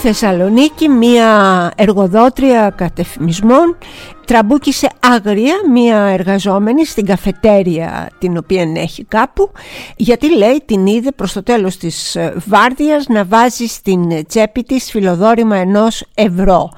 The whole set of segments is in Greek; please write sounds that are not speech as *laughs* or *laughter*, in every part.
Στη Θεσσαλονίκη μία εργοδότρια κατεφημισμών τραμπούκησε άγρια μία εργαζόμενη στην καφετέρια την οποία έχει κάπου γιατί λέει την είδε προς το τέλος της ε, βάρδιας να βάζει στην τσέπη της φιλοδόρημα ενός ευρώ.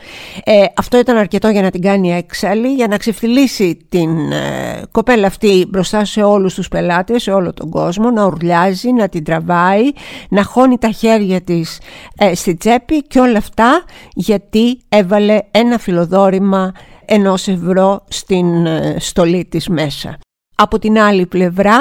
Ε, αυτό ήταν αρκετό για να την κάνει έξαλλη, για να ξεφτυλίσει την ε, κοπέλα αυτή μπροστά σε όλους τους πελάτες, σε όλο τον κόσμο, να ουρλιάζει, να την τραβάει, να χώνει τα χέρια της ε, στη τσέπη και όλα αυτά γιατί έβαλε ένα φιλοδόρημα ενός ευρώ στην ε, στολή της μέσα. Από την άλλη πλευρά,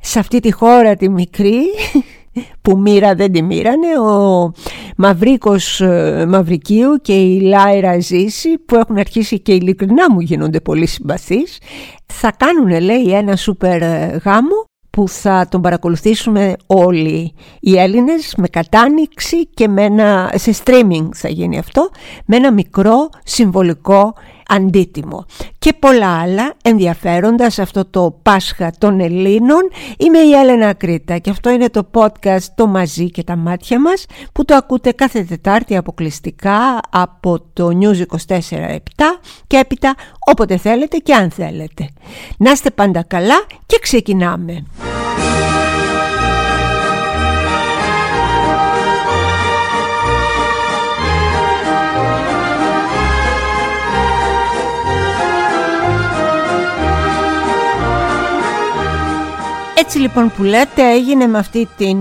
σε αυτή τη χώρα τη μικρή, *laughs* που μοίρα δεν τη μοίρανε, ο Μαυρίκος ε, Μαυρικίου και η Λάιρα Ζήση, που έχουν αρχίσει και ειλικρινά μου γίνονται πολύ συμπαθείς, θα κάνουν λέει ένα σούπερ ε, γάμο που θα τον παρακολουθήσουμε όλοι οι Έλληνες με κατάνοιξη και με ένα, σε streaming θα γίνει αυτό, με ένα μικρό συμβολικό αντίτιμο και πολλά άλλα ενδιαφέροντας σε αυτό το Πάσχα των Ελλήνων. Είμαι η Έλενα Κρήτα και αυτό είναι το podcast «Το μαζί και τα μάτια μας» που το ακούτε κάθε Τετάρτη αποκλειστικά από το News 24-7 και έπειτα όποτε θέλετε και αν θέλετε. Να είστε πάντα καλά και ξεκινάμε. Έτσι λοιπόν που λέτε έγινε με αυτή την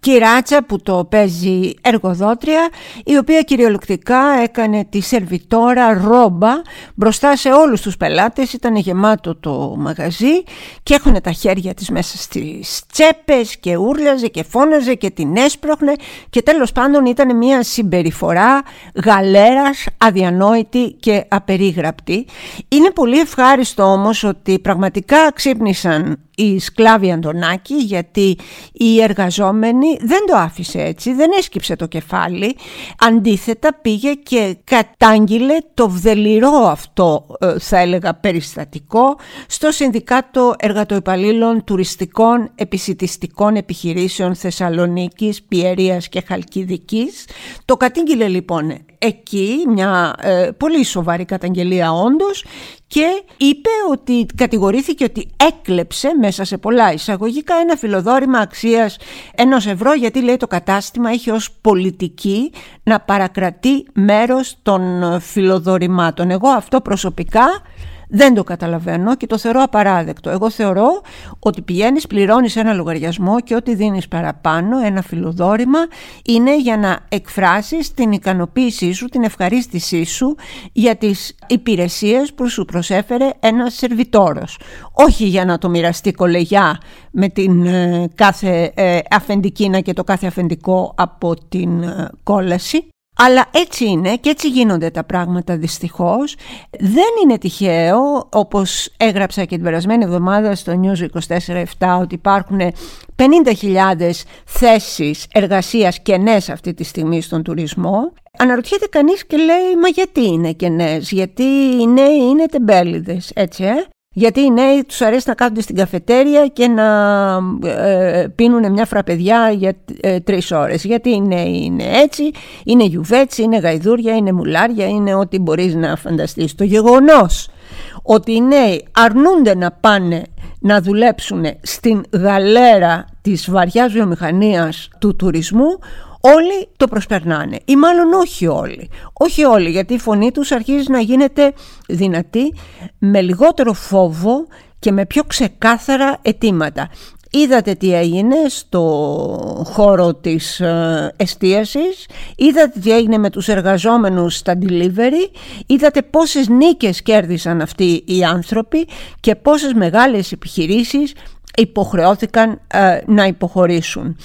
κυράτσα που το παίζει εργοδότρια η οποία κυριολεκτικά έκανε τη σερβιτόρα ρόμπα μπροστά σε όλους τους πελάτες ήταν γεμάτο το μαγαζί και έχουν τα χέρια της μέσα στις τσέπες και ούρλιαζε και φώναζε και την έσπροχνε και τέλος πάντων ήταν μια συμπεριφορά γαλέρας αδιανόητη και απερίγραπτη. Είναι πολύ ευχάριστο όμως ότι πραγματικά ξύπνησαν η σκλάβη Αντωνάκη γιατί η εργαζόμενη δεν το άφησε έτσι, δεν έσκυψε το κεφάλι. Αντίθετα πήγε και κατάγγειλε το βδελιρό αυτό ε, θα έλεγα περιστατικό στο Συνδικάτο Εργατοϊπαλλήλων Τουριστικών Επισητιστικών Επιχειρήσεων Θεσσαλονίκης, Πιερίας και Χαλκιδικής. Το κατήγγειλε λοιπόν εκεί μια ε, πολύ σοβαρή καταγγελία όντως και είπε ότι κατηγορήθηκε ότι έκλεψε μέσα σε πολλά εισαγωγικά ένα φιλοδόρημα αξίας ενός ευρώ γιατί λέει το κατάστημα έχει ως πολιτική να παρακρατεί μέρος των φιλοδορημάτων. Εγώ αυτό προσωπικά δεν το καταλαβαίνω και το θεωρώ απαράδεκτο. Εγώ θεωρώ ότι πηγαίνεις, πληρώνεις ένα λογαριασμό και ό,τι δίνεις παραπάνω, ένα φιλοδόρημα, είναι για να εκφράσεις την ικανοποίησή σου, την ευχαρίστησή σου για τις υπηρεσίες που σου προσέφερε ένας σερβιτόρος. Όχι για να το μοιραστεί κολεγιά με την ε, κάθε ε, αφεντικίνα και το κάθε αφεντικό από την ε, κόλαση. Αλλά έτσι είναι και έτσι γίνονται τα πράγματα δυστυχώς. Δεν είναι τυχαίο, όπως έγραψα και την περασμένη εβδομάδα στο News 24-7, ότι υπάρχουν 50.000 θέσεις εργασίας κενές αυτή τη στιγμή στον τουρισμό. Αναρωτιέται κανείς και λέει, μα γιατί είναι κενές, γιατί οι νέοι είναι τεμπέληδες, έτσι ε; Γιατί οι νέοι τους αρέσει να κάθονται στην καφετέρια και να ε, πίνουν μια φραπεδιά για ε, τρεις ώρες. Γιατί οι νέοι είναι έτσι, είναι γιουβέτσι, είναι γαϊδούρια, είναι μουλάρια, είναι ό,τι μπορείς να φανταστείς. Το γεγονός ότι οι νέοι αρνούνται να πάνε να δουλέψουν στην γαλέρα της βαριάς βιομηχανίας του τουρισμού όλοι το προσπερνάνε ή μάλλον όχι όλοι. Όχι όλοι γιατί η φωνή τους αρχίζει να γίνεται δυνατή με λιγότερο φόβο και με πιο ξεκάθαρα αιτήματα. Είδατε τι έγινε στο χώρο της ε, εστίασης, είδατε τι έγινε με τους εργαζόμενους στα delivery, είδατε πόσες νίκες κέρδισαν αυτοί οι άνθρωποι και πόσες μεγάλες επιχειρήσεις υποχρεώθηκαν ε, να υποχωρήσουν.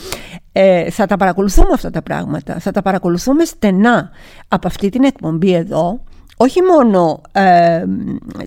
Ε, θα τα παρακολουθούμε αυτά τα πράγματα, θα τα παρακολουθούμε στενά από αυτή την εκπομπή εδώ, όχι μόνο ε,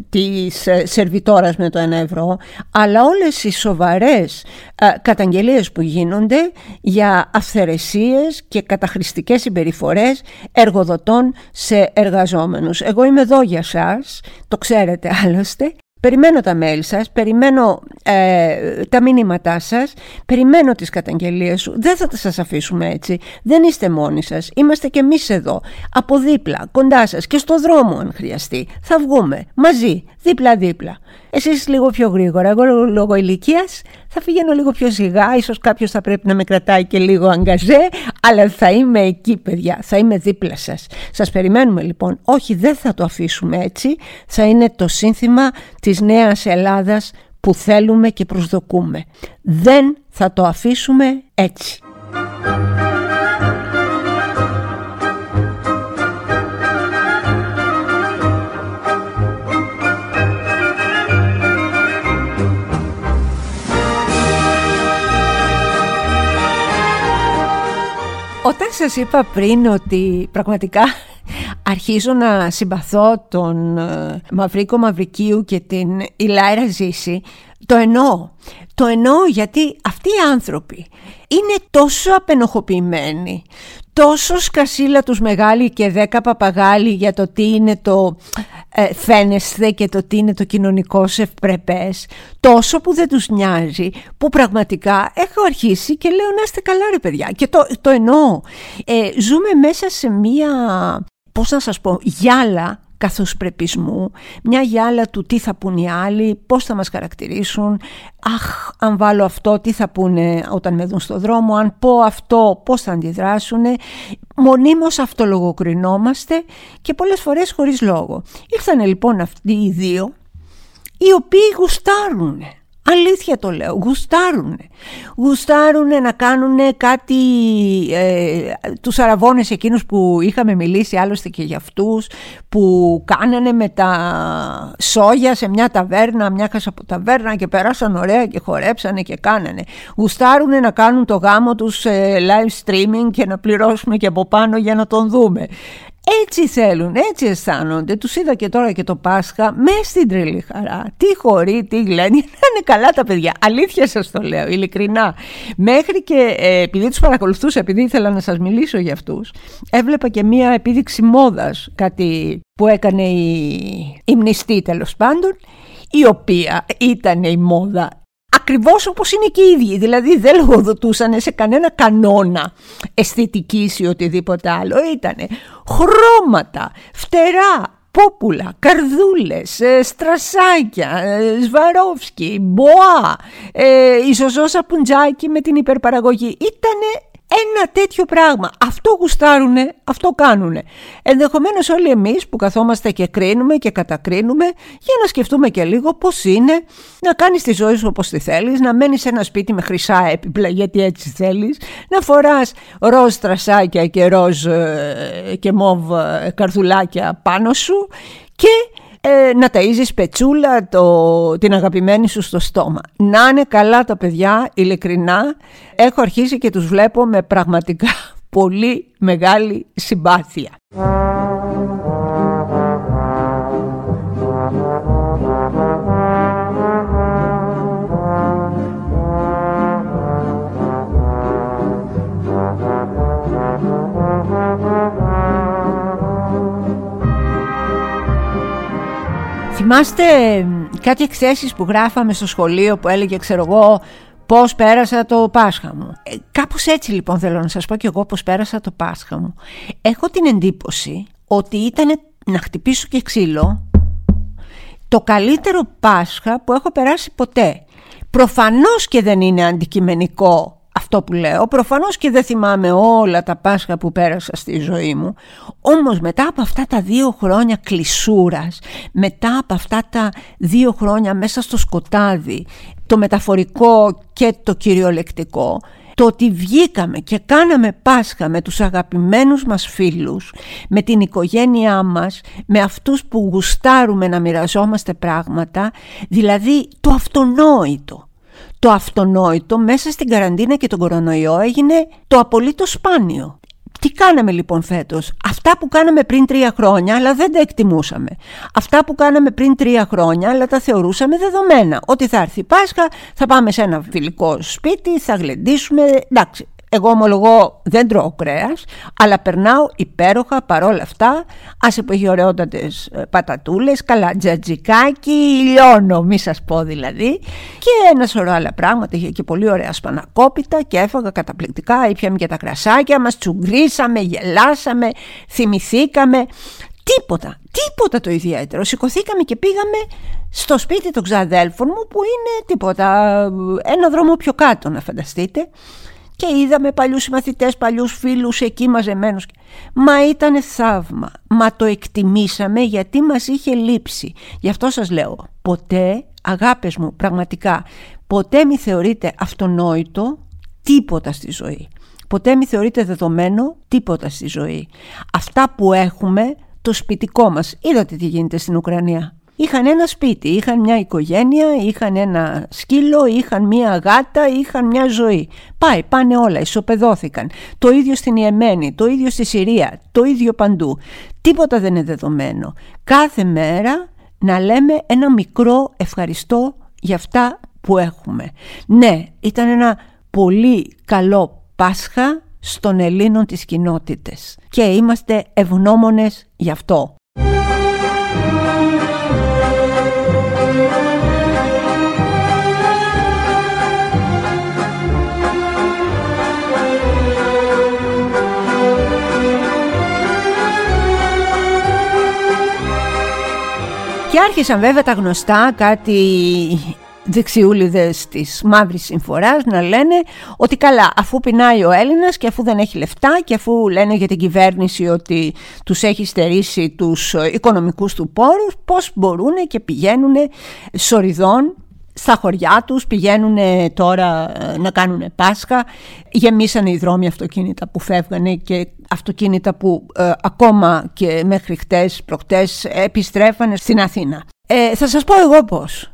της ε, σερβιτόρας με το 1 ευρώ, αλλά όλες οι σοβαρές ε, καταγγελίες που γίνονται για αυθαιρεσίες και καταχρηστικές συμπεριφορές εργοδοτών σε εργαζόμενους. Εγώ είμαι εδώ για σας, το ξέρετε άλλωστε, Περιμένω τα mail σας, περιμένω ε, τα μήνυματά σας, περιμένω τις καταγγελίες σου. Δεν θα τα σας αφήσουμε έτσι. Δεν είστε μόνοι σας. Είμαστε και εμείς εδώ, από δίπλα, κοντά σας και στο δρόμο αν χρειαστεί. Θα βγούμε μαζί, δίπλα-δίπλα. Εσείς λίγο πιο γρήγορα, εγώ λόγω ηλικίας θα πηγαίνω λίγο πιο σιγά, ίσως κάποιος θα πρέπει να με κρατάει και λίγο αγκαζέ, αλλά θα είμαι εκεί παιδιά, θα είμαι δίπλα σας. Σας περιμένουμε λοιπόν, όχι δεν θα το αφήσουμε έτσι, θα είναι το σύνθημα της νέας Ελλάδας που θέλουμε και προσδοκούμε. Δεν θα το αφήσουμε έτσι. Όταν σας είπα πριν ότι πραγματικά αρχίζω να συμπαθώ τον ε, Μαυρίκο Μαυρικίου και την Ηλάιρα Ζήση, το εννοώ. Το εννοώ γιατί αυτοί οι άνθρωποι είναι τόσο απενοχοποιημένοι, τόσο σκασίλα τους μεγάλοι και δέκα παπαγάλοι για το τι είναι το ε, φαίνεσθε και το τι είναι το κοινωνικό ευπρεπές, τόσο που δεν τους νοιάζει, που πραγματικά έχω αρχίσει και λέω να είστε καλά ρε παιδιά. Και το, το εννοώ. Ε, ζούμε μέσα σε μία, πώς να σας πω, γυάλα καθώς πρεπισμού, μια γυάλα του τι θα πούν οι άλλοι, πώς θα μας χαρακτηρίσουν, αχ αν βάλω αυτό τι θα πούνε όταν με δουν στο δρόμο, αν πω αυτό πώς θα αντιδράσουν, μονίμως αυτολογοκρινόμαστε και πολλές φορές χωρίς λόγο. Ήρθαν λοιπόν αυτοί οι δύο οι οποίοι γουστάρουν Αλήθεια το λέω, γουστάρουν. Γουστάρουν να κάνουν κάτι, ε, τους αραβώνες εκείνους που είχαμε μιλήσει άλλωστε και για αυτούς, που κάνανε με τα σόγια σε μια ταβέρνα, μια ταβέρνα και περάσαν ωραία και χορέψανε και κάνανε. Γουστάρουν να κάνουν το γάμο τους live streaming και να πληρώσουμε και από πάνω για να τον δούμε. Έτσι θέλουν, έτσι αισθάνονται. Τους είδα και τώρα και το Πάσχα μες στην τρελή χαρά. Τι χωρί, τι λένε. *laughs* Είναι καλά τα παιδιά. Αλήθεια σας το λέω, ειλικρινά. Μέχρι και ε, επειδή τους παρακολουθούσα, επειδή ήθελα να σας μιλήσω για αυτούς, έβλεπα και μία επίδειξη μόδας. Κάτι που έκανε η, η μνηστή τέλος πάντων, η οποία ήταν η μόδα ακριβώς όπως είναι και οι ίδιοι. Δηλαδή δεν λογοδοτούσαν σε κανένα κανόνα αισθητικής ή οτιδήποτε άλλο. Ήτανε χρώματα, φτερά, πόπουλα, καρδούλες, ε, στρασάκια, ε, σβαρόφσκι, μποά, ε, ισοζώσα πουντζάκι με την υπερπαραγωγή. Ήτανε ένα τέτοιο πράγμα. Αυτό γουστάρουνε, αυτό κάνουνε. Ενδεχομένως όλοι εμείς που καθόμαστε και κρίνουμε και κατακρίνουμε για να σκεφτούμε και λίγο πώς είναι να κάνεις τη ζωή σου όπως τη θέλεις, να μένεις σε ένα σπίτι με χρυσά έπιπλα γιατί έτσι θέλεις, να φοράς ροζ τρασάκια και ροζ ε, και μοβ ε, καρδουλάκια πάνω σου και ε, να ταΐζεις πετσούλα το, την αγαπημένη σου στο στόμα. Να είναι καλά τα παιδιά, ειλικρινά. Έχω αρχίσει και τους βλέπω με πραγματικά *laughs* πολύ μεγάλη συμπάθεια. Θυμάστε κάτι εκθέσεις που γράφαμε στο σχολείο που έλεγε ξέρω εγώ πώς πέρασα το Πάσχα μου. Ε, κάπως έτσι λοιπόν θέλω να σας πω και εγώ πώς πέρασα το Πάσχα μου. Έχω την εντύπωση ότι ήταν να χτυπήσω και ξύλο το καλύτερο Πάσχα που έχω περάσει ποτέ. Προφανώς και δεν είναι αντικειμενικό αυτό που λέω. Προφανώς και δεν θυμάμαι όλα τα Πάσχα που πέρασα στη ζωή μου. Όμως μετά από αυτά τα δύο χρόνια κλεισούρας, μετά από αυτά τα δύο χρόνια μέσα στο σκοτάδι, το μεταφορικό και το κυριολεκτικό, το ότι βγήκαμε και κάναμε Πάσχα με τους αγαπημένους μας φίλους, με την οικογένειά μας, με αυτούς που γουστάρουμε να μοιραζόμαστε πράγματα, δηλαδή το αυτονόητο το αυτονόητο μέσα στην καραντίνα και τον κορονοϊό έγινε το απολύτως σπάνιο. Τι κάναμε λοιπόν φέτος; Αυτά που κάναμε πριν τρία χρόνια αλλά δεν τα εκτιμούσαμε. Αυτά που κάναμε πριν τρία χρόνια αλλά τα θεωρούσαμε δεδομένα. Ότι θα έρθει η Πάσχα, θα πάμε σε ένα φιλικό σπίτι, θα γλεντήσουμε. Εντάξει, Εγώ ομολογώ δεν τρώω κρέας, αλλά περνάω υπέροχα παρόλα αυτά. Άσε που έχει ωραιότατες ε, πατατούλες, καλά τζατζικάκι, λιώνω, μη σας πω δηλαδή. Και ένα σωρό άλλα πράγματα, είχε και πολύ ωραία σπανακόπιτα και έφαγα καταπληκτικά, ήπιαμε και τα κρασάκια μας, τσουγκρίσαμε, γελάσαμε, θυμηθήκαμε. Τίποτα, τίποτα το ιδιαίτερο. Σηκωθήκαμε και πήγαμε στο σπίτι των ξαδέλφων μου που είναι τίποτα, ένα δρόμο πιο κάτω να φανταστείτε και είδαμε παλιούς μαθητές, παλιούς φίλους εκεί μαζεμένους. Μα ήταν θαύμα, μα το εκτιμήσαμε γιατί μας είχε λείψει. Γι' αυτό σας λέω, ποτέ, αγάπες μου, πραγματικά, ποτέ μη θεωρείτε αυτονόητο τίποτα στη ζωή. Ποτέ μη θεωρείτε δεδομένο τίποτα στη ζωή. Αυτά που έχουμε, το σπιτικό μας. Είδατε τι γίνεται στην Ουκρανία. Είχαν ένα σπίτι, είχαν μια οικογένεια, είχαν ένα σκύλο, είχαν μια γάτα, είχαν μια ζωή. Πάει, πάνε όλα, ισοπεδώθηκαν. Το ίδιο στην Ιεμένη, το ίδιο στη Συρία, το ίδιο παντού. Τίποτα δεν είναι δεδομένο. Κάθε μέρα να λέμε ένα μικρό ευχαριστώ για αυτά που έχουμε. Ναι, ήταν ένα πολύ καλό Πάσχα στον Ελλήνων της κοινότητες και είμαστε ευγνώμονες γι' αυτό. Και άρχισαν βέβαια τα γνωστά κάτι δεξιούλιδες της Μαύρης Συμφοράς να λένε ότι καλά αφού πεινάει ο Έλληνας και αφού δεν έχει λεφτά και αφού λένε για την κυβέρνηση ότι τους έχει στερήσει τους οικονομικούς του πόρους πώς μπορούν και πηγαίνουν σοριδών στα χωριά τους πηγαίνουν τώρα ε, να κάνουν Πάσχα γεμίσανε οι δρόμοι αυτοκίνητα που φεύγανε και αυτοκίνητα που ε, ακόμα και μέχρι χτες προχτές επιστρέφανε στην Αθήνα. Ε, θα σας πω εγώ πώς.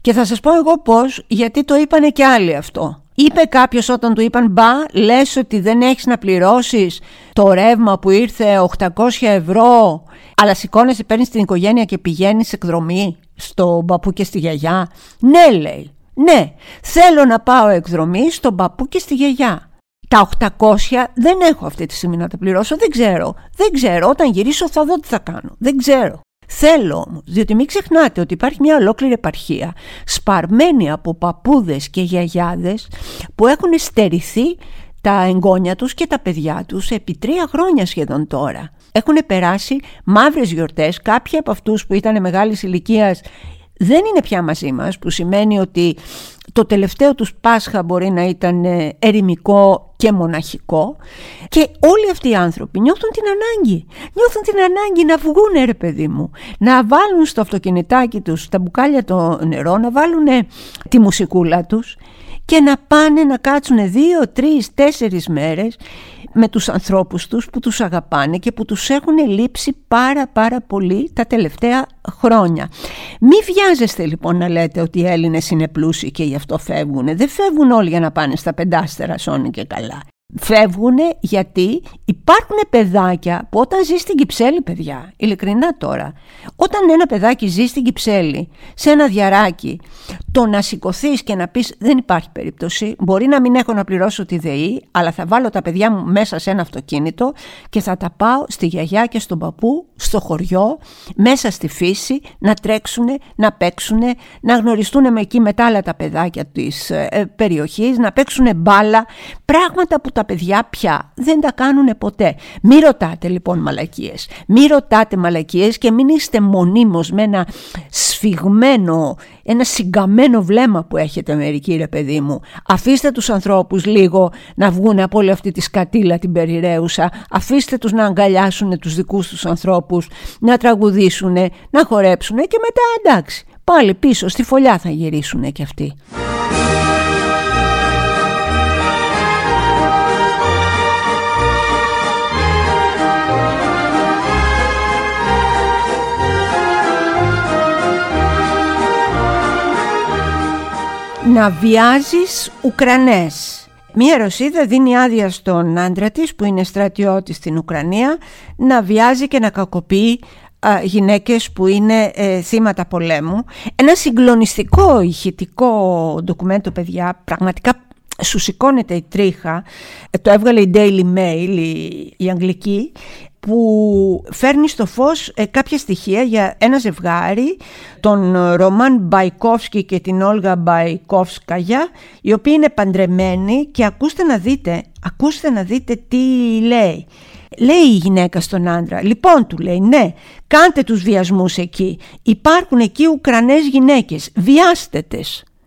Και θα σας πω εγώ πώς, γιατί το είπανε και άλλοι αυτό. Είπε κάποιος όταν του είπαν μπα, λες ότι δεν έχεις να πληρώσεις το ρεύμα που ήρθε 800 ευρώ, αλλά σηκώνεσαι, παίρνεις την οικογένεια και πηγαίνεις εκδρομή στον παππού και στη γιαγιά. Ναι λέει, ναι, θέλω να πάω εκδρομή στον παππού και στη γιαγιά. Τα 800 δεν έχω αυτή τη στιγμή να τα πληρώσω, δεν ξέρω. Δεν ξέρω, όταν γυρίσω θα δω τι θα κάνω. Δεν ξέρω. Θέλω όμως, διότι μην ξεχνάτε ότι υπάρχει μια ολόκληρη επαρχία σπαρμένη από παππούδες και γιαγιάδες που έχουν στερηθεί τα εγγόνια τους και τα παιδιά τους επί τρία χρόνια σχεδόν τώρα. Έχουν περάσει μαύρες γιορτές, κάποιοι από αυτούς που ήταν μεγάλης ηλικίας δεν είναι πια μαζί μας, που σημαίνει ότι το τελευταίο τους Πάσχα μπορεί να ήταν ε, ερημικό και μοναχικό. Και όλοι αυτοί οι άνθρωποι νιώθουν την ανάγκη. Νιώθουν την ανάγκη να βγουν ρε παιδί μου. Να βάλουν στο αυτοκινητάκι τους τα μπουκάλια το νερό να βάλουν τη μουσικούλα τους και να πάνε να κάτσουν δύο, τρεις, τέσσερις μέρες με τους ανθρώπους τους που τους αγαπάνε και που τους έχουν λείψει πάρα πάρα πολύ τα τελευταία χρόνια. Μη βιάζεστε λοιπόν να λέτε ότι οι Έλληνες είναι πλούσιοι και γι' αυτό φεύγουν. Δεν φεύγουν όλοι για να πάνε στα πεντάστερα σώνη και καλά. Φεύγουν γιατί υπάρχουν παιδάκια που όταν ζει στην Κυψέλη παιδιά, ειλικρινά τώρα, όταν ένα παιδάκι ζει στην Κυψέλη σε ένα διαράκι, το να σηκωθείς και να πεις δεν υπάρχει περίπτωση, μπορεί να μην έχω να πληρώσω τη ΔΕΗ, αλλά θα βάλω τα παιδιά μου μέσα σε ένα αυτοκίνητο και θα τα πάω στη γιαγιά και στον παππού, στο χωριό, μέσα στη φύση, να τρέξουν, να παίξουν, να γνωριστούν με εκεί με τα άλλα τα παιδάκια της ε, περιοχής, να παίξουν μπάλα, πράγματα που τα τα παιδιά πια δεν τα κάνουν ποτέ. Μη ρωτάτε λοιπόν μαλακίες. Μη ρωτάτε μαλακίες και μην είστε μονίμως με ένα σφιγμένο, ένα συγκαμμένο βλέμμα που έχετε μερικοί ρε παιδί μου. Αφήστε τους ανθρώπους λίγο να βγουν από όλη αυτή τη σκατήλα την περιραίουσα. Αφήστε τους να αγκαλιάσουν τους δικούς τους ανθρώπους, να τραγουδήσουν, να χορέψουν και μετά εντάξει. Πάλι πίσω στη φωλιά θα γυρίσουν και αυτοί. Να βιάζεις Ουκρανές. Μία Ρωσίδα δίνει άδεια στον άντρα της που είναι στρατιώτης στην Ουκρανία να βιάζει και να κακοποιεί α, γυναίκες που είναι ε, θύματα πολέμου. Ένα συγκλονιστικό ηχητικό ντοκουμέντο παιδιά, πραγματικά σου σηκώνεται η τρίχα, το έβγαλε η Daily Mail, η, η αγγλική, που φέρνει στο φως ε, κάποια στοιχεία για ένα ζευγάρι, τον Ρωμάν Μπαϊκόφσκι και την Όλγα Μπαϊκόφσκαγια, οι οποίοι είναι παντρεμένοι και ακούστε να δείτε, ακούστε να δείτε τι λέει. Λέει η γυναίκα στον άντρα, λοιπόν του λέει, ναι, κάντε τους βιασμούς εκεί, υπάρχουν εκεί Ουκρανές γυναίκες, βιάστε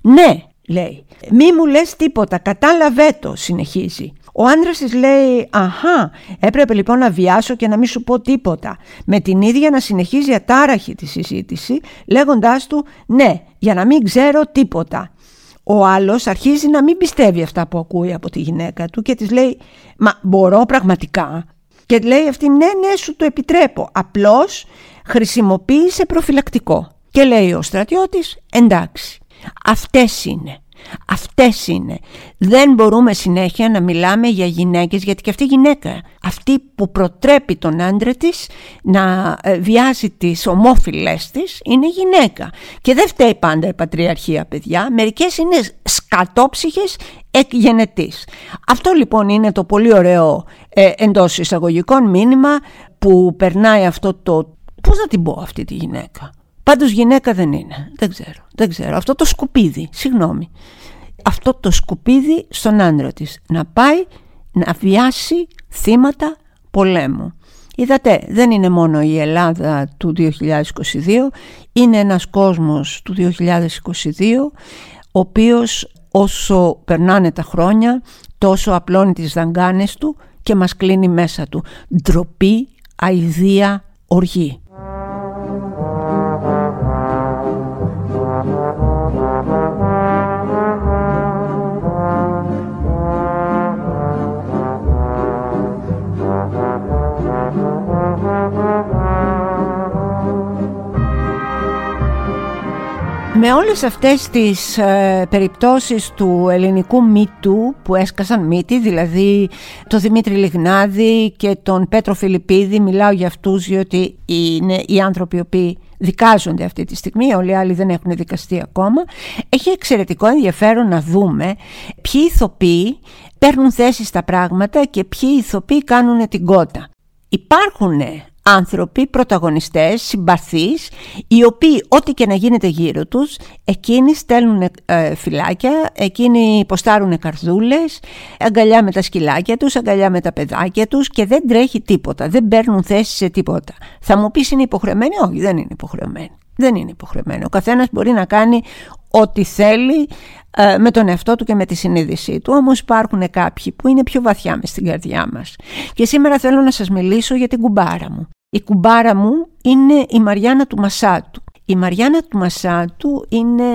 Ναι, λέει, μη μου λες τίποτα, κατάλαβέ το, συνεχίζει. Ο άντρας της λέει «Αχά, έπρεπε λοιπόν να βιάσω και να μην σου πω τίποτα». Με την ίδια να συνεχίζει ατάραχη τη συζήτηση λέγοντάς του «Ναι, για να μην ξέρω τίποτα». Ο άλλος αρχίζει να μην πιστεύει αυτά που ακούει από τη γυναίκα του και της λέει «Μα μπορώ πραγματικά» και λέει αυτή «Ναι, ναι, σου το επιτρέπω, απλώς χρησιμοποίησε προφυλακτικό». Και λέει ο στρατιώτης «Εντάξει, αυτές είναι». Αυτές είναι. Δεν μπορούμε συνέχεια να μιλάμε για γυναίκες γιατί και αυτή η γυναίκα, αυτή που προτρέπει τον άντρα της να ε, βιάζει τις ομόφυλες της είναι γυναίκα. Και δεν φταίει πάντα η πατριαρχία παιδιά, μερικές είναι σκατόψυχες εκ γενετής. Αυτό λοιπόν είναι το πολύ ωραίο ε, εντός εισαγωγικών μήνυμα που περνάει αυτό το... Πώς να την πω αυτή τη γυναίκα; Πάντως γυναίκα δεν είναι. Δεν ξέρω. Δεν ξέρω. Αυτό το σκουπίδι. Συγγνώμη. Αυτό το σκουπίδι στον άντρα της. Να πάει να βιάσει θύματα πολέμου. Είδατε, δεν είναι μόνο η Ελλάδα του 2022, είναι ένας κόσμος του 2022, ο οποίος όσο περνάνε τα χρόνια, τόσο απλώνει τις δαγκάνες του και μας κλείνει μέσα του. Ντροπή, αηδία, οργή. Με όλες αυτές τις ε, περιπτώσεις του ελληνικού μύτου που έσκασαν μύτη, δηλαδή το Δημήτρη Λιγνάδη και τον Πέτρο Φιλιππίδη, μιλάω για αυτούς διότι είναι οι άνθρωποι οι οποίοι δικάζονται αυτή τη στιγμή, όλοι οι άλλοι δεν έχουν δικαστεί ακόμα. Έχει εξαιρετικό ενδιαφέρον να δούμε ποιοι ηθοποιοί παίρνουν θέση στα πράγματα και ποιοι ηθοποιοί κάνουν την κότα. Υπάρχουν άνθρωποι, πρωταγωνιστές, συμπαθείς, οι οποίοι ό,τι και να γίνεται γύρω τους, εκείνοι στέλνουν ε, φυλάκια, εκείνοι υποστάρουν καρδούλες, αγκαλιά με τα σκυλάκια τους, αγκαλιά με τα παιδάκια τους και δεν τρέχει τίποτα, δεν παίρνουν θέση σε τίποτα. Θα μου πεις είναι υποχρεωμένοι, όχι δεν είναι υποχρεωμένοι. Δεν είναι υποχρεωμένοι. Ο καθένας μπορεί να κάνει ό,τι θέλει ε, με τον εαυτό του και με τη συνείδησή του. Όμως υπάρχουν κάποιοι που είναι πιο βαθιά μες στην καρδιά μας. Και σήμερα θέλω να σας μιλήσω για την κουμπάρα μου. Η κουμπάρα μου είναι η Μαριάννα του Μασάτου. Η Μαριάννα του Μασάτου είναι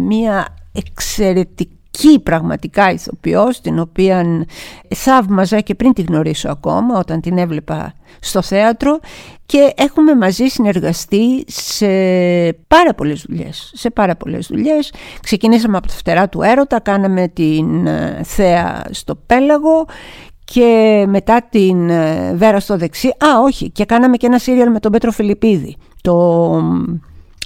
μια εξαιρετική πραγματικά ηθοποιός την οποία θαύμαζα και πριν τη γνωρίσω ακόμα όταν την έβλεπα στο θέατρο και έχουμε μαζί συνεργαστεί σε πάρα πολλές δουλειές. Σε πάρα πολλές δουλειές. Ξεκινήσαμε από τα φτερά του έρωτα, κάναμε την ε, θέα στο Πέλαγο και μετά την ε, Βέρα στο δεξί, α όχι, και κάναμε και ένα σύριαλ με τον Πέτρο Φιλιππίδη, το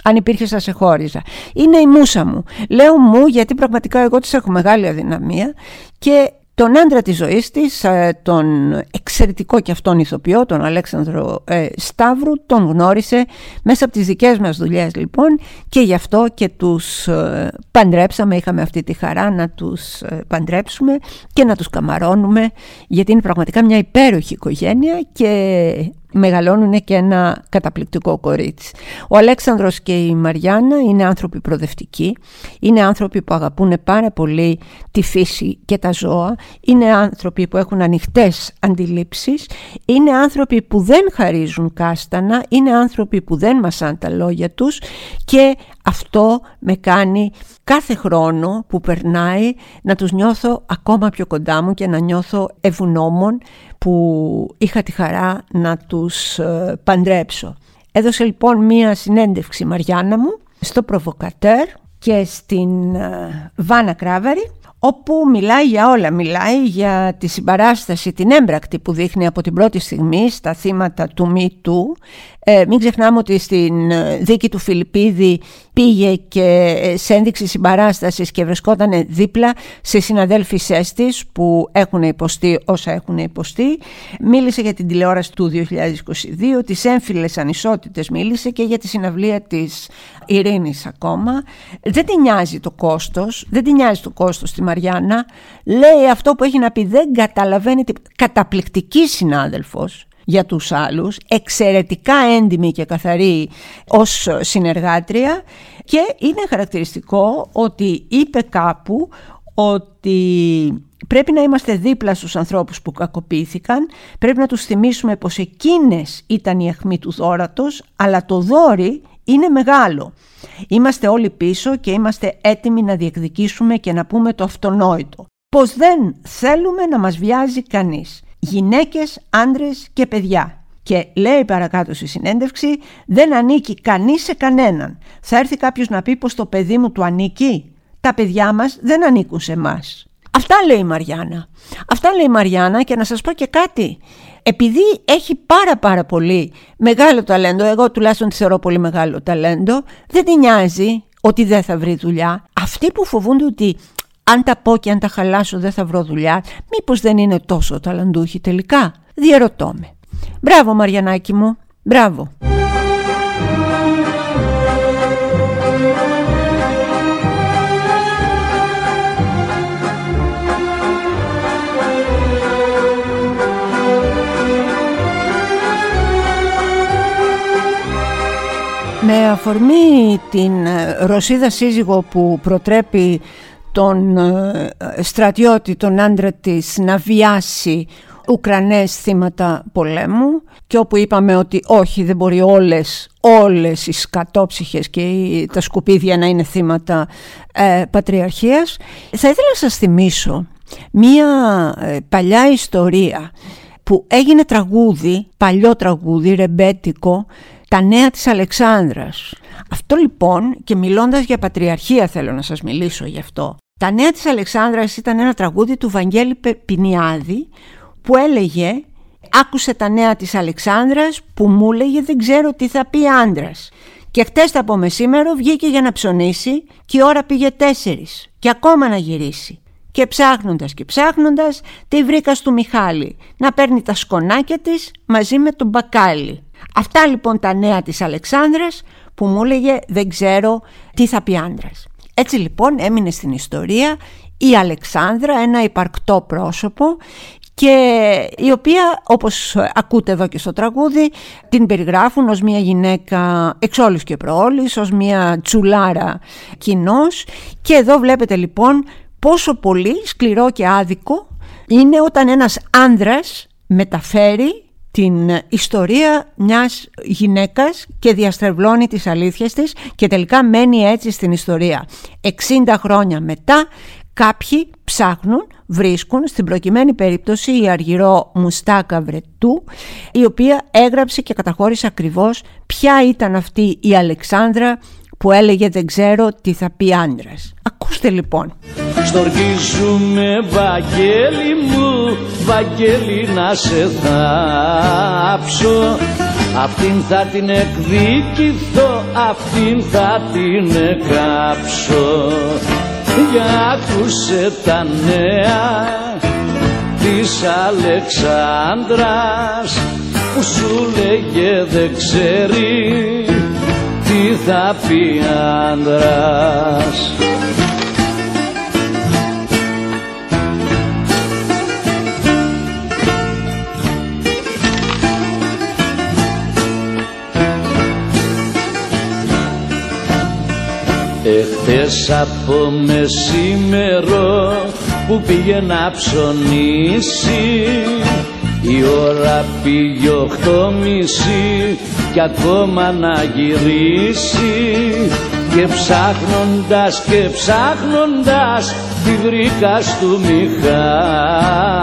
αν υπήρχε θα σε χώριζα. Είναι η μουσα μου. Λέω μου γιατί πραγματικά εγώ της έχω μεγάλη αδυναμία και τον άντρα της ζωής της, ε, τον εξαιρετικό και αυτόν ηθοποιό, τον Αλέξανδρο ε, Σταύρου, τον γνώρισε μέσα από τις δικές μας δουλειές λοιπόν και γι' αυτό και τους ε, παντρέψαμε, είχαμε αυτή τη χαρά να τους παντρέψουμε και να τους καμαρώνουμε γιατί είναι πραγματικά μια υπέροχη οικογένεια και μεγαλώνουν και ένα καταπληκτικό κορίτσι. Ο Αλέξανδρος και η Μαριάννα είναι άνθρωποι προοδευτικοί, είναι άνθρωποι που αγαπούν πάρα πολύ τη φύση και τα ζώα, είναι άνθρωποι που έχουν ανοιχτές αντιλήψεις, είναι άνθρωποι που δεν χαρίζουν κάστανα, είναι άνθρωποι που δεν μασάν τα λόγια τους και αυτό με κάνει κάθε χρόνο που περνάει να τους νιώθω ακόμα πιο κοντά μου και να νιώθω ευγνώμων που είχα τη χαρά να τους ε, παντρέψω. Έδωσε λοιπόν μία συνέντευξη Μαριάννα μου στο Προβοκατέρ και στην ε, Βάνα Κράβαρη όπου μιλάει για όλα. Μιλάει για τη συμπαράσταση, την έμπρακτη που δείχνει από την πρώτη στιγμή στα θύματα του Μη Ε, μην ξεχνάμε ότι στην ε, δίκη του Φιλιππίδη πήγε και ε, σε ένδειξη συμπαράστασης και βρισκόταν δίπλα σε συναδέλφισές της που έχουν υποστεί όσα έχουν υποστεί. Μίλησε για την τηλεόραση του 2022, τις έμφυλες ανισότητες μίλησε και για τη συναυλία της Ειρήνης ακόμα. Δεν την νοιάζει το κόστος, δεν την νοιάζει το κόστος στη Μαριάννα. Λέει αυτό που έχει να πει, δεν καταλαβαίνει, καταπληκτική συνάδελφος για τους άλλους, εξαιρετικά έντιμη και καθαρή ως συνεργάτρια και είναι χαρακτηριστικό ότι είπε κάπου ότι πρέπει να είμαστε δίπλα στους ανθρώπους που κακοποιήθηκαν, πρέπει να τους θυμίσουμε πως εκείνες ήταν η αιχμή του δόρατος, αλλά το δόρι είναι μεγάλο. Είμαστε όλοι πίσω και είμαστε έτοιμοι να διεκδικήσουμε και να πούμε το αυτονόητο. Πως δεν θέλουμε να μας βιάζει κανείς γυναίκες, άντρες και παιδιά. Και λέει παρακάτω στη συνέντευξη δεν ανήκει κανείς σε κανέναν. Θα έρθει κάποιος να πει πως το παιδί μου του ανήκει. Τα παιδιά μας δεν ανήκουν σε εμάς. Αυτά λέει η Μαριάννα. Αυτά λέει η Μαριάννα και να σας πω και κάτι. Επειδή έχει πάρα πάρα πολύ μεγάλο ταλέντο, εγώ τουλάχιστον τη θεωρώ πολύ μεγάλο ταλέντο, δεν την νοιάζει ότι δεν θα βρει δουλειά. Αυτοί που φοβούνται ότι αν τα πω και αν τα χαλάσω δεν θα βρω δουλειά, μήπως δεν είναι τόσο ταλαντούχοι τελικά; Διαρωτώ με. Μπράβο Μαριανάκη μου, μπράβο. Με αφορμή την ε, Ρωσίδα σύζυγο που προτρέπει τον ε, στρατιώτη, τον άντρα της να βιάσει Ουκρανές θύματα πολέμου και όπου είπαμε ότι όχι δεν μπορεί όλες, όλες οι σκατόψυχες και τα σκουπίδια να είναι θύματα ε, πατριαρχίας θα ήθελα να σας θυμίσω μία ε, παλιά ιστορία που έγινε τραγούδι, παλιό τραγούδι, ρεμπέτικο τα νέα της Αλεξάνδρας. Αυτό λοιπόν και μιλώντας για πατριαρχία θέλω να σας μιλήσω γι' αυτό. Τα νέα της Αλεξάνδρας ήταν ένα τραγούδι του Βαγγέλη Πινιάδη που έλεγε «Άκουσε τα νέα της Αλεξάνδρας που μου έλεγε δεν ξέρω τι θα πει άντρας. Και χτες από μεσήμερο βγήκε για να ψωνίσει και η ώρα πήγε τέσσερις και ακόμα να γυρίσει. Και ψάχνοντας και ψάχνοντας τη βρήκα στο Μιχάλη να παίρνει τα σκονάκια της μαζί με τον μπακάλι. Αυτά λοιπόν τα νέα της Αλεξάνδρας που μου έλεγε δεν ξέρω τι θα πει άντρας. Έτσι λοιπόν έμεινε στην ιστορία η Αλεξάνδρα, ένα υπαρκτό πρόσωπο και η οποία όπως ακούτε εδώ και στο τραγούδι την περιγράφουν ως μια γυναίκα εξόλους και προόλης, ως μια τσουλάρα κοινός και εδώ βλέπετε λοιπόν πόσο πολύ σκληρό και άδικο είναι όταν ένας άνδρας μεταφέρει την ιστορία μιας γυναίκας και διαστρεβλώνει τις αλήθειες της και τελικά μένει έτσι στην ιστορία. 60 χρόνια μετά κάποιοι ψάχνουν, βρίσκουν στην προκειμένη περίπτωση η Αργυρό Μουστάκα Βρετού η οποία έγραψε και καταχώρησε ακριβώς ποια ήταν αυτή η Αλεξάνδρα που έλεγε δεν ξέρω τι θα πει άντρας. Ακούστε λοιπόν. Στοργίζουμε Βαγγέλη μου, Βαγγέλη να σε θάψω. Αυτήν θα την εκδικηθώ, αυτήν θα την εκάψω Για ακούσε τα νέα της Αλεξάνδρας που σου λέγε δεν ξέρει τι θα πει άντρας Εχθές από μεσήμερο που πήγε να ψωνίσει. Η ώρα πήγε οχτώ μισή κι ακόμα να γυρίσει. Και ψάχνοντας και ψάχνοντας τη βρήκα του Μιχάλη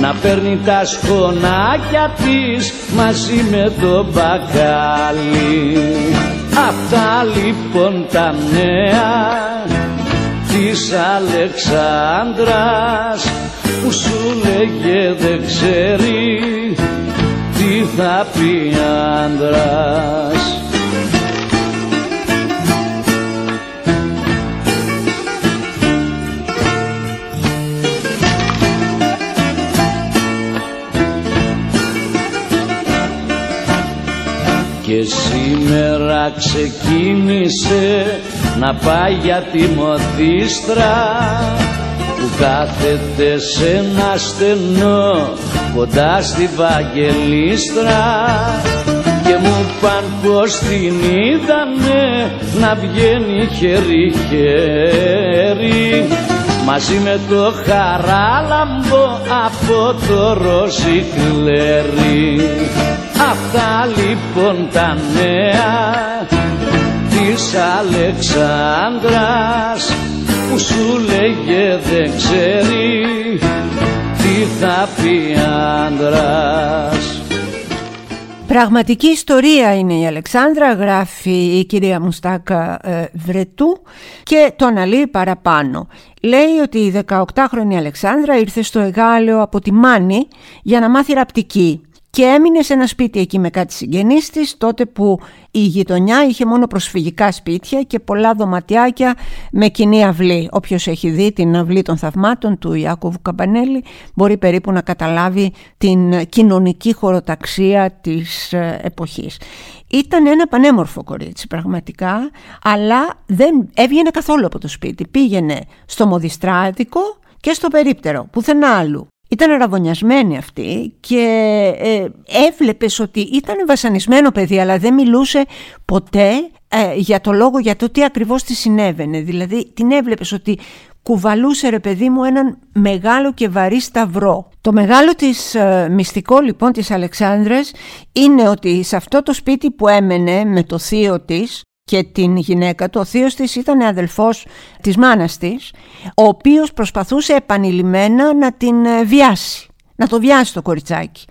να παίρνει τα σχονάκια της μαζί με το μπακάλι Αυτά λοιπόν τα νέα της Αλεξάνδρας που σου λέγε δεν ξέρει τι θα πει άντρας Και σήμερα ξεκίνησε να πάει για τη μοδίστρα που κάθεται σε ένα στενό κοντά στη Βαγγελίστρα. Και μου παν πως την είδανε να βγαίνει χέρι-χέρι. Μαζί με το χαράλαμπο από το ροσικλέρι Αυτά λοιπόν τα νέα της Αλεξάνδρας που σου λέγε δεν ξέρει τι θα πει άντρας. Πραγματική ιστορία είναι η Αλεξάνδρα, γράφει η κυρία Μουστάκα ε, Βρετού και το αναλύει παραπάνω. Λέει ότι η 18χρονη Αλεξάνδρα ήρθε στο Εγάλεο από τη Μάνη για να μάθει ραπτική και έμεινε σε ένα σπίτι εκεί με κάτι συγγενείς της τότε που η γειτονιά είχε μόνο προσφυγικά σπίτια και πολλά δωματιάκια με κοινή αυλή. Όποιος έχει δει την αυλή των θαυμάτων του Ιάκωβου Καμπανέλη μπορεί περίπου να καταλάβει την κοινωνική χωροταξία της ε, εποχής. Ήταν ένα πανέμορφο κορίτσι πραγματικά, αλλά δεν έβγαινε καθόλου από το σπίτι. Πήγαινε στο μοδιστράδικο και στο περίπτερο, πουθενά άλλου. Ήταν ραβωνιασμένη αυτή και ε, έβλεπες ότι ήταν βασανισμένο παιδί αλλά δεν μιλούσε ποτέ ε, για το λόγο για το τι ακριβώς της συνέβαινε. Δηλαδή την έβλεπες ότι κουβαλούσε ρε παιδί μου έναν μεγάλο και βαρύ σταυρό. Το μεγάλο της ε, μυστικό λοιπόν της Αλεξάνδρας είναι ότι σε αυτό το σπίτι που έμενε με το θείο της και την γυναίκα του. Ο θείος της ήταν αδελφός της μάνας της, ο οποίος προσπαθούσε επανειλημμένα να την ε, βιάσει, να το βιάσει το κοριτσάκι.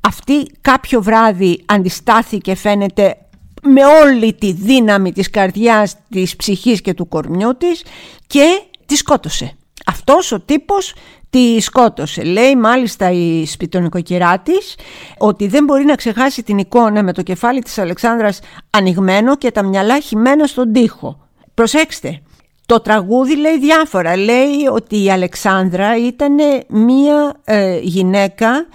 Αυτή κάποιο βράδυ αντιστάθηκε φαίνεται με όλη τη δύναμη της καρδιάς, της ψυχής και του κορμιού της και τη σκότωσε. Αυτός ο τύπος τη σκότωσε. Λέει μάλιστα η σπιτονικοκυρά της ότι δεν μπορεί να ξεχάσει την εικόνα με το κεφάλι της Αλεξάνδρας ανοιγμένο και τα μυαλά χυμένα στον τοίχο. Προσέξτε, το τραγούδι λέει διάφορα. Λέει ότι η Αλεξάνδρα ήταν μία ε, γυναίκα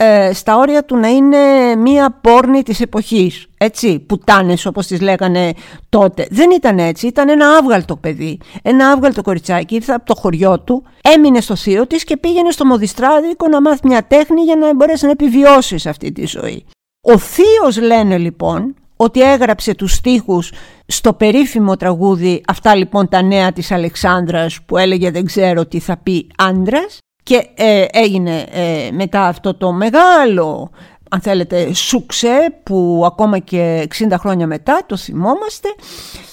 ε, στα όρια του να είναι μία πόρνη της εποχής, έτσι, πουτάνες όπως τις λέγανε τότε. Δεν ήταν έτσι, ήταν ένα άβγαλτο παιδί, ένα άβγαλτο κοριτσάκι, ήρθε από το χωριό του, έμεινε στο θείο της και πήγαινε στο μοδιστράδικο να μάθει μια τέχνη για να μπορέσει να επιβιώσεις σε αυτή τη ζωή. Ο θείος λένε λοιπόν ότι έγραψε τους στίχους στο περίφημο τραγούδι «Αυτά λοιπόν τα νέα της Αλεξάνδρας» που έλεγε «Δεν ξέρω τι θα πει άντρας» και ε, έγινε ε, μετά αυτό το μεγάλο αν θέλετε σουξέ που ακόμα και 60 χρόνια μετά το θυμόμαστε.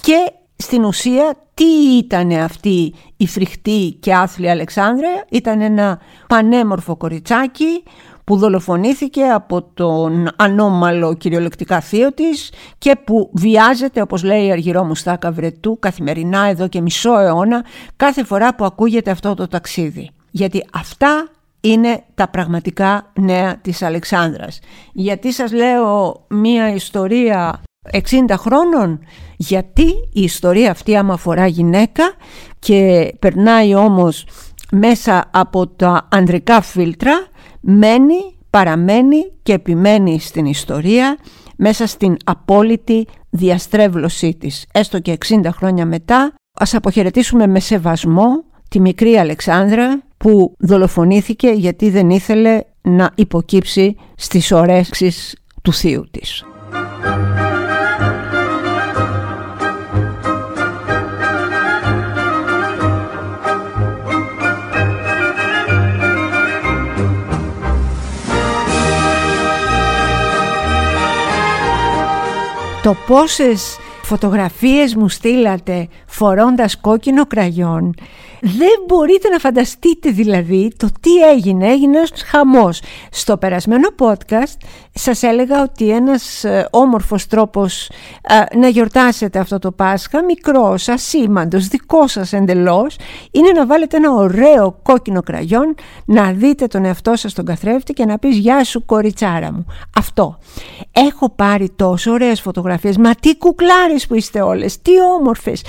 Και στην ουσία τι ήταν αυτή η φρικτή και άθλια Αλεξάνδρα ήταν ένα πανέμορφο κοριτσάκι που δολοφονήθηκε από τον ανώμαλο κυριολεκτικά θείο της και που βιάζεται όπως λέει η Αργυρό Μουστάκα Βρετού καθημερινά εδώ και μισό αιώνα κάθε φορά που ακούγεται αυτό το ταξίδι γιατί αυτά είναι τα πραγματικά νέα της Αλεξάνδρας. Γιατί σας λέω μία ιστορία 60 χρόνων, γιατί η ιστορία αυτή άμα αφορά γυναίκα και περνάει όμως μέσα από τα ανδρικά φίλτρα, μένει, παραμένει και επιμένει στην ιστορία μέσα στην απόλυτη διαστρέβλωσή της. Έστω και 60 χρόνια μετά, ας αποχαιρετήσουμε με σεβασμό τη μικρή Αλεξάνδρα που δολοφονήθηκε γιατί δεν ήθελε να υποκύψει στις ωρέξεις του θείου της. Το πόσες φωτογραφίες μου στείλατε φορώντας κόκκινο κραγιόν δεν μπορείτε να φανταστείτε δηλαδή το τι έγινε, έγινε ένας χαμός. Στο περασμένο podcast σας έλεγα ότι ένας ε, όμορφος τρόπος ε, να γιορτάσετε αυτό το Πάσχα, μικρός, ασήμαντος, δικός σας εντελώς, είναι να βάλετε ένα ωραίο κόκκινο κραγιόν, να δείτε τον εαυτό σας στον καθρέφτη και να πεις «Γεια σου κοριτσάρα μου». Αυτό. Έχω πάρει τόσο ωραίες φωτογραφίες, μα τι κουκλάρες που είστε όλες, τι όμορφες,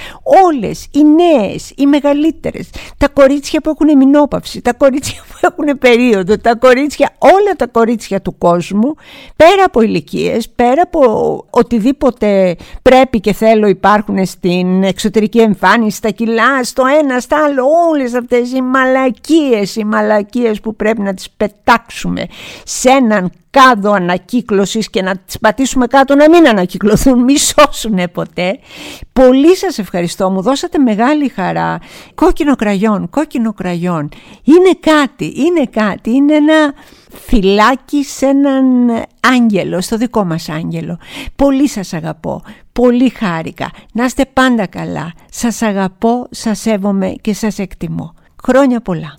όλες, οι νέες, οι μεγαλύτερες, τα κορίτσια που έχουν μηνόπαυση, τα κορίτσια που έχουν περίοδο, τα κορίτσια, όλα τα κορίτσια του κόσμου πέρα από ηλικίες, πέρα από οτιδήποτε πρέπει και θέλω υπάρχουν στην εξωτερική εμφάνιση, στα κιλά, στο ένα, στα άλλο, όλες αυτές οι μαλακίες, οι μαλακίες που πρέπει να τις πετάξουμε σε έναν κάδο ανακύκλωσης και να τις πατήσουμε κάτω να μην ανακυκλωθούν, μη σώσουν ποτέ. Πολύ σας ευχαριστώ, μου δώσατε μεγάλη χαρά. Κόκκινο κραγιόν, κόκκινο κραγιόν. Είναι κάτι, είναι κάτι, είναι ένα φυλάκι σε έναν άγγελο, στο δικό μας άγγελο. Πολύ σας αγαπώ, πολύ χάρηκα. Να είστε πάντα καλά. Σας αγαπώ, σας σέβομαι και σας εκτιμώ. Χρόνια πολλά.